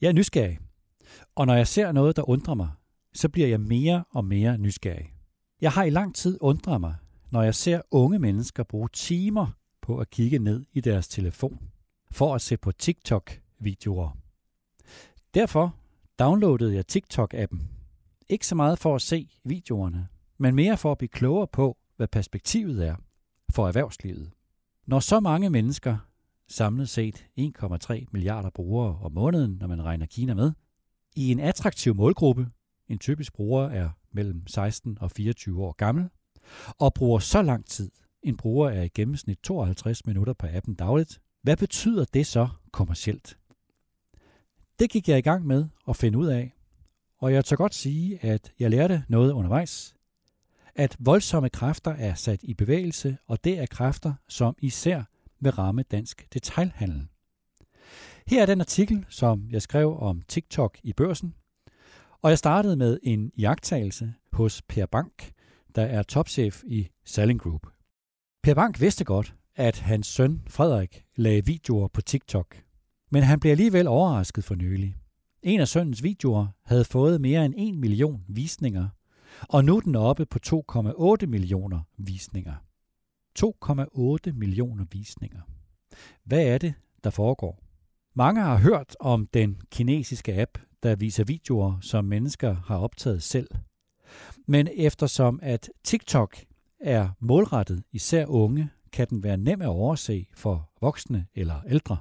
Jeg er nysgerrig. Og når jeg ser noget, der undrer mig, så bliver jeg mere og mere nysgerrig. Jeg har i lang tid undret mig, når jeg ser unge mennesker bruge timer på at kigge ned i deres telefon for at se på TikTok-videoer. Derfor downloadede jeg TikTok-appen. Ikke så meget for at se videoerne, men mere for at blive klogere på, hvad perspektivet er for erhvervslivet. Når så mange mennesker, samlet set 1,3 milliarder brugere om måneden, når man regner Kina med, i en attraktiv målgruppe, en typisk bruger er mellem 16 og 24 år gammel, og bruger så lang tid, en bruger er i gennemsnit 52 minutter på appen dagligt, hvad betyder det så kommercielt? Det gik jeg i gang med at finde ud af, og jeg tør godt sige, at jeg lærte noget undervejs. At voldsomme kræfter er sat i bevægelse, og det er kræfter, som især vil ramme dansk detailhandel. Her er den artikel, som jeg skrev om TikTok i børsen, og jeg startede med en jagttagelse hos Per Bank, der er topchef i Selling Group. Per Bank vidste godt, at hans søn Frederik lagde videoer på TikTok, men han blev alligevel overrasket for nylig. En af sønnens videoer havde fået mere end 1 million visninger, og nu er den oppe på 2,8 millioner visninger. 2,8 millioner visninger. Hvad er det, der foregår? Mange har hørt om den kinesiske app, der viser videoer, som mennesker har optaget selv. Men eftersom at TikTok er målrettet især unge, kan den være nem at overse for voksne eller ældre.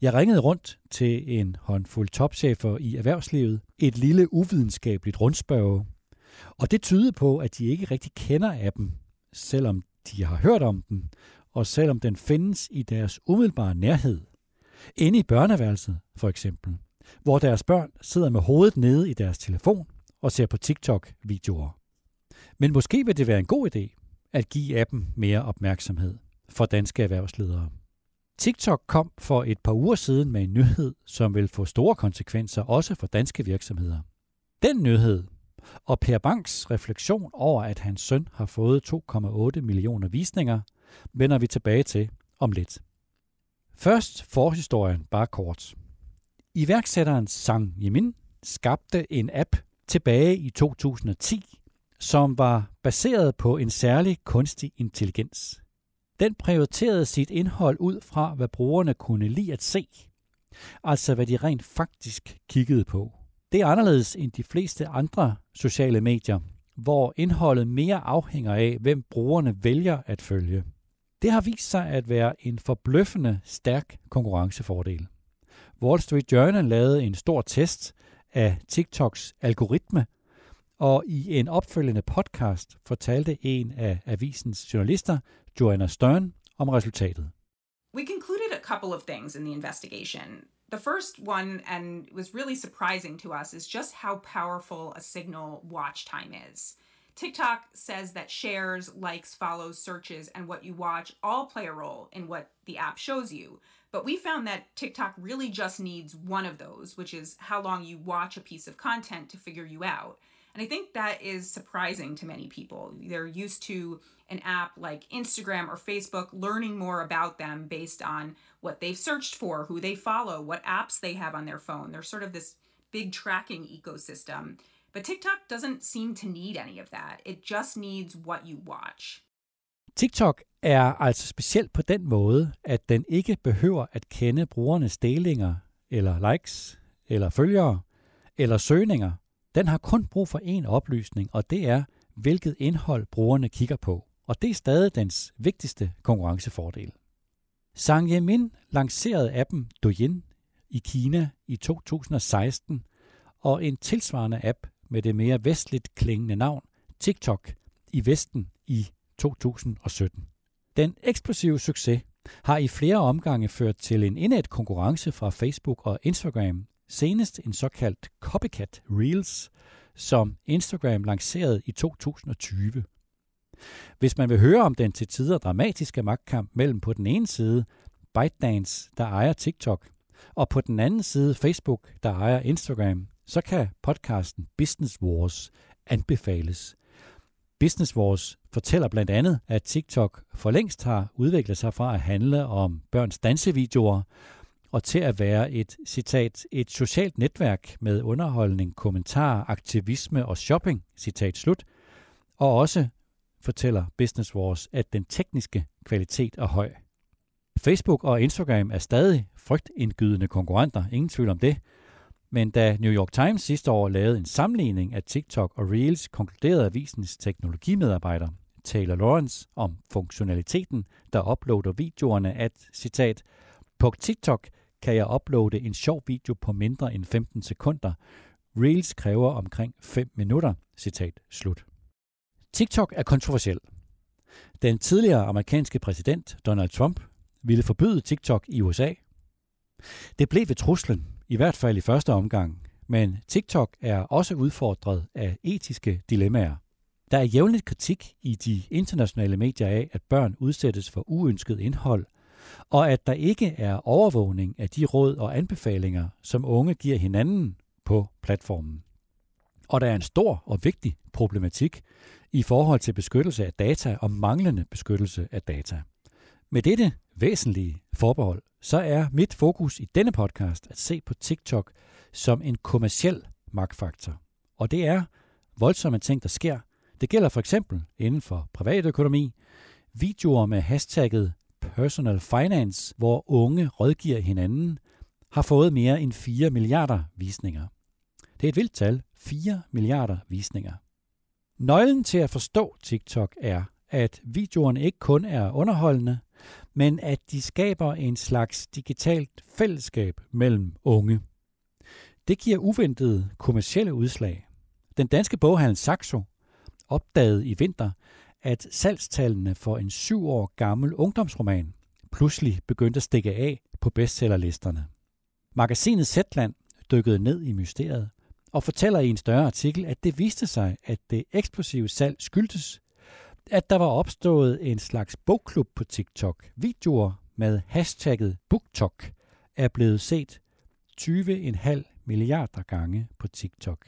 Jeg ringede rundt til en håndfuld topchefer i erhvervslivet, et lille uvidenskabeligt rundspørge, og det tyder på, at de ikke rigtig kender appen, selvom de har hørt om den, og selvom den findes i deres umiddelbare nærhed. Inde i børneværelset, for eksempel, hvor deres børn sidder med hovedet nede i deres telefon og ser på TikTok-videoer. Men måske vil det være en god idé at give appen mere opmærksomhed for danske erhvervsledere. TikTok kom for et par uger siden med en nyhed, som vil få store konsekvenser også for danske virksomheder. Den nyhed og Per Banks refleksion over, at hans søn har fået 2,8 millioner visninger, vender vi tilbage til om lidt. Først forhistorien bare kort. Iværksætteren Sang Yimin skabte en app tilbage i 2010, som var baseret på en særlig kunstig intelligens. Den prioriterede sit indhold ud fra, hvad brugerne kunne lide at se, altså hvad de rent faktisk kiggede på. Det er anderledes end de fleste andre sociale medier, hvor indholdet mere afhænger af, hvem brugerne vælger at følge. Det har vist sig at være en forbløffende stærk konkurrencefordel. Wall Street Journal lavede en stor test af TikToks algoritme, og i en opfølgende podcast fortalte en af avisens journalister, Joanna Stern, om resultatet. We concluded a couple of things in the investigation. The first one, and was really surprising to us, is just how powerful a signal watch time is. TikTok says that shares, likes, follows, searches, and what you watch all play a role in what the app shows you. But we found that TikTok really just needs one of those, which is how long you watch a piece of content to figure you out. And I think that is surprising to many people. They're used to an app like Instagram or Facebook learning more about them based on what they've searched for, who they follow, what apps they have on their phone. There's sort of this big tracking ecosystem. But TikTok doesn't seem to need any of that. It just needs what you watch. TikTok er altså specielt på den måde, at den ikke behøver at kende brugernes delinger, eller likes, eller følgere, eller søgninger. Den har kun brug for én oplysning, og det er, hvilket indhold brugerne kigger på. Og det er stadig dens vigtigste konkurrencefordel. Sang Yemin lancerede appen Douyin i Kina i 2016, og en tilsvarende app med det mere vestligt klingende navn TikTok i Vesten i 2017. Den eksplosive succes har i flere omgange ført til en indædt konkurrence fra Facebook og Instagram, senest en såkaldt copycat Reels, som Instagram lancerede i 2020. Hvis man vil høre om den til tider dramatiske magtkamp mellem på den ene side ByteDance, der ejer TikTok, og på den anden side Facebook, der ejer Instagram, så kan podcasten Business Wars anbefales. Business Wars fortæller blandt andet, at TikTok for længst har udviklet sig fra at handle om børns dansevideoer og til at være et, citat, et socialt netværk med underholdning, kommentar, aktivisme og shopping, citat slut, og også fortæller Business Wars, at den tekniske kvalitet er høj. Facebook og Instagram er stadig frygtindgydende konkurrenter, ingen tvivl om det, men da New York Times sidste år lavede en sammenligning af TikTok og Reels, konkluderede avisens teknologimedarbejder Taylor Lawrence om funktionaliteten, der uploader videoerne, at, citat, på TikTok kan jeg uploade en sjov video på mindre end 15 sekunder. Reels kræver omkring 5 minutter, citat slut. TikTok er kontroversiel. Den tidligere amerikanske præsident Donald Trump ville forbyde TikTok i USA. Det blev ved truslen, i hvert fald i første omgang, men TikTok er også udfordret af etiske dilemmaer. Der er jævnligt kritik i de internationale medier af, at børn udsættes for uønsket indhold, og at der ikke er overvågning af de råd og anbefalinger, som unge giver hinanden på platformen. Og der er en stor og vigtig problematik i forhold til beskyttelse af data og manglende beskyttelse af data. Med dette væsentlige forbehold, så er mit fokus i denne podcast at se på TikTok som en kommersiel magtfaktor. Og det er voldsomme ting, der sker. Det gælder for eksempel inden for privatøkonomi, videoer med hashtagget personal finance, hvor unge rådgiver hinanden, har fået mere end 4 milliarder visninger. Det er et vildt tal. 4 milliarder visninger. Nøglen til at forstå TikTok er, at videoerne ikke kun er underholdende, men at de skaber en slags digitalt fællesskab mellem unge. Det giver uventede kommercielle udslag. Den danske boghandel Saxo opdagede i vinter, at salgstallene for en syv år gammel ungdomsroman pludselig begyndte at stikke af på bestsellerlisterne. Magasinet Zetland dykkede ned i mysteriet og fortæller i en større artikel, at det viste sig, at det eksplosive salg skyldtes, at der var opstået en slags bogklub på TikTok. Videoer med hashtagget BookTok er blevet set 20,5 milliarder gange på TikTok.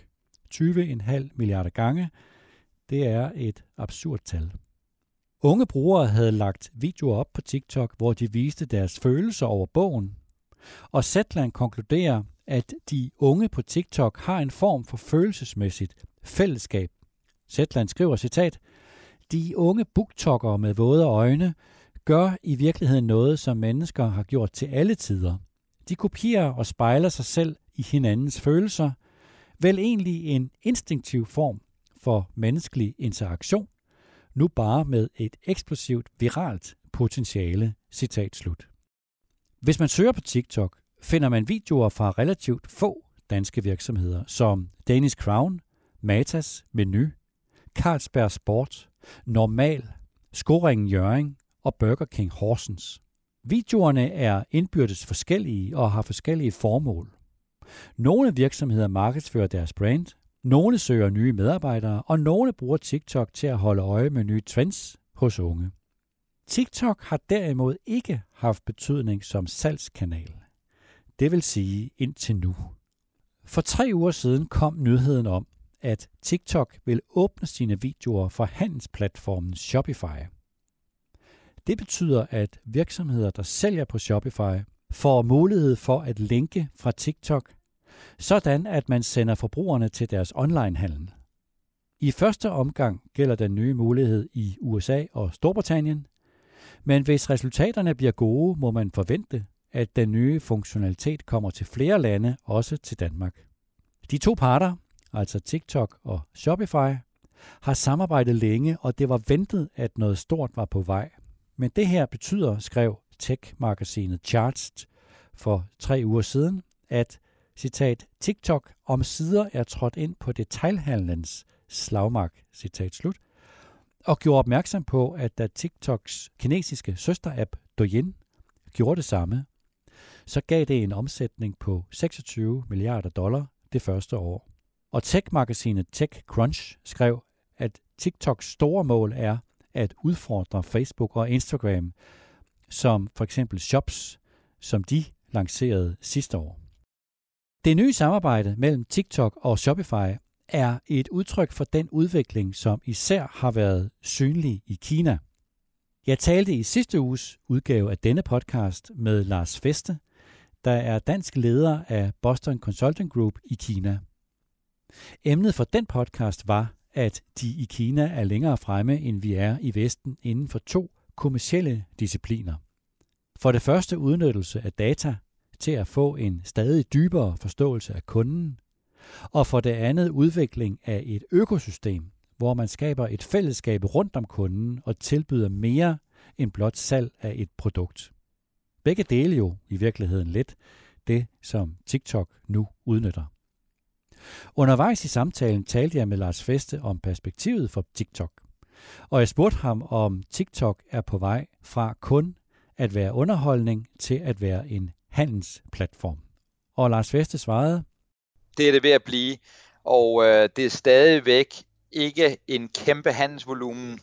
20,5 milliarder gange, det er et absurd tal. Unge brugere havde lagt videoer op på TikTok, hvor de viste deres følelser over bogen. Og Zetland konkluderer, at de unge på TikTok har en form for følelsesmæssigt fællesskab. Zetland skriver citat, de unge booktokkere med våde øjne gør i virkeligheden noget, som mennesker har gjort til alle tider. De kopierer og spejler sig selv i hinandens følelser, vel egentlig en instinktiv form for menneskelig interaktion, nu bare med et eksplosivt viralt potentiale. Citat slut. Hvis man søger på TikTok, finder man videoer fra relativt få danske virksomheder, som Danish Crown, Matas, Menu, Carlsberg Sport, Normal, Skoringen Jøring og Burger King Horsens. Videoerne er indbyrdes forskellige og har forskellige formål. Nogle virksomheder markedsfører deres brand, nogle søger nye medarbejdere, og nogle bruger TikTok til at holde øje med nye trends hos unge. TikTok har derimod ikke haft betydning som salgskanal. Det vil sige indtil nu. For tre uger siden kom nyheden om, at TikTok vil åbne sine videoer for handelsplatformen Shopify. Det betyder, at virksomheder, der sælger på Shopify, får mulighed for at linke fra TikTok, sådan at man sender forbrugerne til deres onlinehandel. I første omgang gælder den nye mulighed i USA og Storbritannien, men hvis resultaterne bliver gode, må man forvente, at den nye funktionalitet kommer til flere lande, også til Danmark. De to parter, altså TikTok og Shopify, har samarbejdet længe, og det var ventet, at noget stort var på vej. Men det her betyder, skrev tech-magasinet Charts for tre uger siden, at citat, TikTok om sider er trådt ind på detailhandlens slagmark, citat slut, og gjorde opmærksom på, at da TikToks kinesiske søsterapp Douyin gjorde det samme, så gav det en omsætning på 26 milliarder dollar det første år. Og tech-magasinet TechCrunch skrev, at TikToks store mål er at udfordre Facebook og Instagram, som for eksempel Shops, som de lancerede sidste år. Det nye samarbejde mellem TikTok og Shopify er et udtryk for den udvikling, som især har været synlig i Kina. Jeg talte i sidste uges udgave af denne podcast med Lars Feste, der er dansk leder af Boston Consulting Group i Kina. Emnet for den podcast var, at de i Kina er længere fremme, end vi er i Vesten inden for to kommersielle discipliner. For det første udnyttelse af data til at få en stadig dybere forståelse af kunden, og for det andet udvikling af et økosystem, hvor man skaber et fællesskab rundt om kunden og tilbyder mere end blot salg af et produkt. Begge dele jo i virkeligheden lidt det, som TikTok nu udnytter. Undervejs i samtalen talte jeg med Lars Feste om perspektivet for TikTok. Og jeg spurgte ham, om TikTok er på vej fra kun at være underholdning til at være en handelsplatform. Og Lars Veste svarede, Det er det ved at blive, og øh, det er stadigvæk ikke en kæmpe handelsvolumen,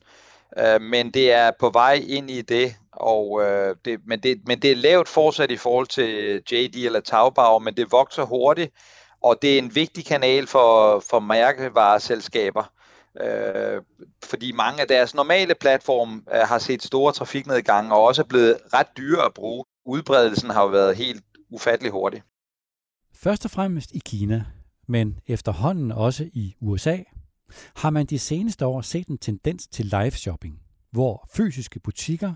øh, men det er på vej ind i det, og øh, det, men, det, men det er lavt fortsat i forhold til JD eller Taobao, men det vokser hurtigt, og det er en vigtig kanal for, for mærkevareselskaber, øh, fordi mange af deres normale platforme øh, har set store trafiknedgange og også er blevet ret dyre at bruge. Udbredelsen har jo været helt ufattelig hurtig. Først og fremmest i Kina, men efterhånden også i USA, har man de seneste år set en tendens til live shopping, hvor fysiske butikker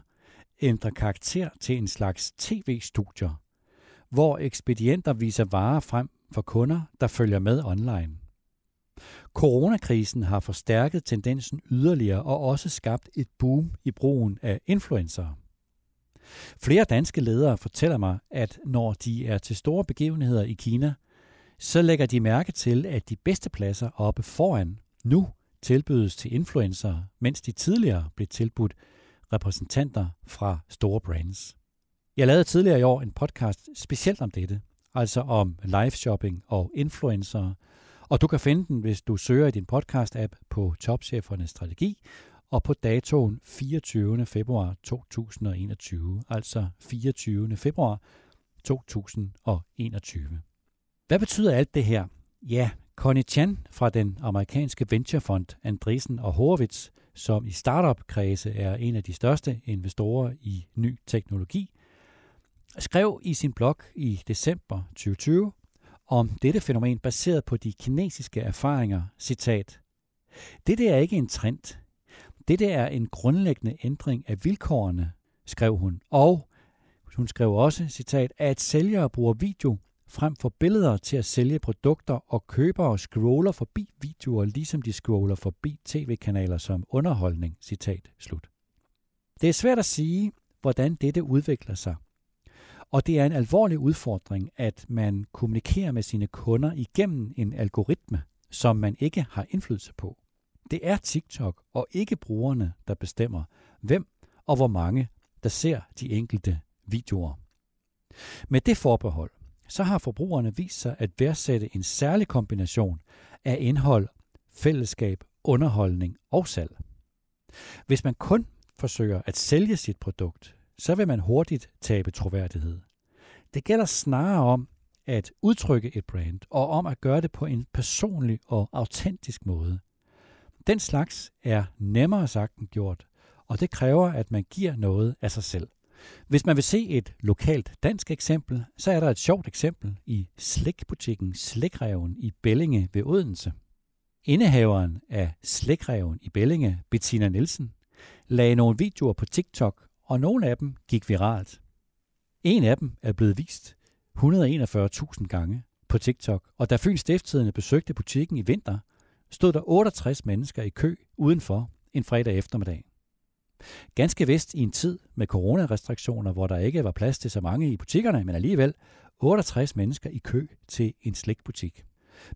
ændrer karakter til en slags tv-studier, hvor ekspedienter viser varer frem for kunder, der følger med online. Coronakrisen har forstærket tendensen yderligere og også skabt et boom i brugen af influencer. Flere danske ledere fortæller mig, at når de er til store begivenheder i Kina, så lægger de mærke til, at de bedste pladser oppe foran nu tilbydes til influencer, mens de tidligere blev tilbudt repræsentanter fra store brands. Jeg lavede tidligere i år en podcast specielt om dette, altså om live shopping og influencer, og du kan finde den, hvis du søger i din podcast-app på Topchefernes Strategi og på datoen 24. februar 2021, altså 24. februar 2021. Hvad betyder alt det her? Ja, Connie Chan fra den amerikanske venturefond Andresen og Horowitz, som i startup-kredse er en af de største investorer i ny teknologi, skrev i sin blog i december 2020 om dette fænomen baseret på de kinesiske erfaringer, citat, Dette er ikke en trend. Dette er en grundlæggende ændring af vilkårene, skrev hun. Og hun skrev også, citat, at sælgere bruger video frem for billeder til at sælge produkter, og købere scroller forbi videoer, ligesom de scroller forbi tv-kanaler som underholdning. Citat slut. Det er svært at sige, hvordan dette udvikler sig. Og det er en alvorlig udfordring, at man kommunikerer med sine kunder igennem en algoritme, som man ikke har indflydelse på. Det er TikTok og ikke brugerne, der bestemmer, hvem og hvor mange, der ser de enkelte videoer. Med det forbehold, så har forbrugerne vist sig at værdsætte en særlig kombination af indhold, fællesskab, underholdning og salg. Hvis man kun forsøger at sælge sit produkt, så vil man hurtigt tabe troværdighed. Det gælder snarere om at udtrykke et brand, og om at gøre det på en personlig og autentisk måde. Den slags er nemmere sagt end gjort, og det kræver, at man giver noget af sig selv. Hvis man vil se et lokalt dansk eksempel, så er der et sjovt eksempel i slikbutikken Slikreven i Bellinge ved Odense. Indehaveren af Slikreven i Bellinge, Bettina Nielsen, lagde nogle videoer på TikTok, og nogle af dem gik viralt. En af dem er blevet vist 141.000 gange på TikTok, og da Fyns Stiftstidende besøgte butikken i vinter, stod der 68 mennesker i kø udenfor en fredag eftermiddag. Ganske vist i en tid med coronarestriktioner, hvor der ikke var plads til så mange i butikkerne, men alligevel 68 mennesker i kø til en slikbutik.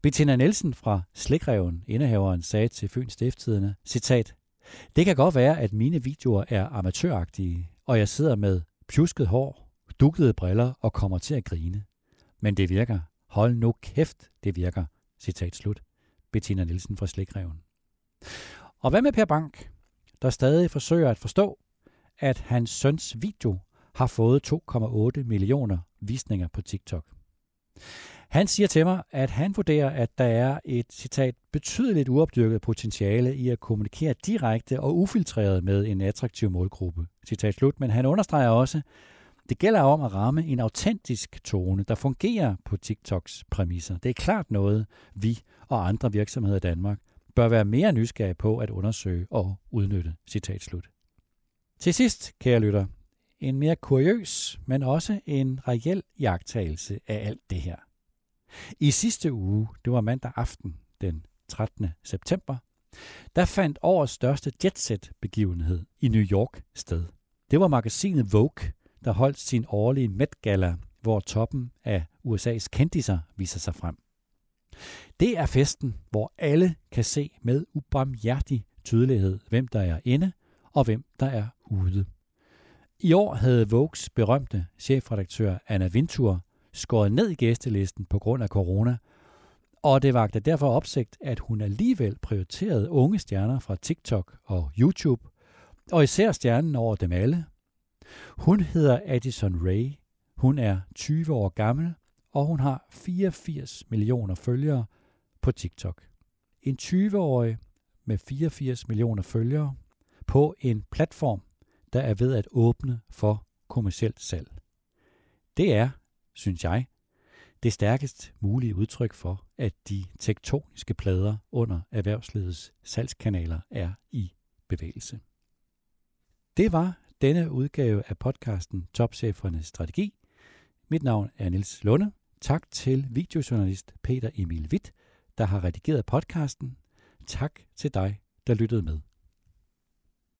Bettina Nielsen fra Slikreven, indehaveren, sagde til Fyns Stifttidene, citat, Det kan godt være, at mine videoer er amatøragtige, og jeg sidder med pjusket hår, dukkede briller og kommer til at grine. Men det virker. Hold nu kæft, det virker. Citat slut. Bettina Nielsen fra Slikreven. Og hvad med Per Bank? der stadig forsøger at forstå, at hans søns video har fået 2,8 millioner visninger på TikTok. Han siger til mig, at han vurderer, at der er et, citat, betydeligt uopdyrket potentiale i at kommunikere direkte og ufiltreret med en attraktiv målgruppe. Citat slut, men han understreger også, det gælder om at ramme en autentisk tone, der fungerer på TikToks præmisser. Det er klart noget, vi og andre virksomheder i Danmark bør være mere nysgerrige på at undersøge og udnytte. Citat slut. Til sidst, kære lytter, en mere kuriøs, men også en reel jagttagelse af alt det her. I sidste uge, det var mandag aften, den 13. september, der fandt årets største jetset-begivenhed i New York sted. Det var magasinet Vogue, der holdt sin årlige Met Gala, hvor toppen af USA's kendiser viser sig frem. Det er festen, hvor alle kan se med ubarmhjertig tydelighed, hvem der er inde og hvem der er ude. I år havde Vogues berømte chefredaktør Anna Vintur skåret ned i gæstelisten på grund af corona, og det vagte derfor opsigt, at hun alligevel prioriterede unge stjerner fra TikTok og YouTube, og især stjernen over dem alle. Hun hedder Addison Ray. Hun er 20 år gammel, og hun har 84 millioner følgere på TikTok. En 20-årig med 84 millioner følgere på en platform, der er ved at åbne for kommersielt salg. Det er, synes jeg, det stærkest mulige udtryk for, at de tektoniske plader under erhvervslivets salgskanaler er i bevægelse. Det var denne udgave af podcasten Topchefernes Strategi. Mit navn er Nils Lunde. Tak til videojournalist Peter Emil Witt, der har redigeret podcasten. Tak til dig, der lyttede med.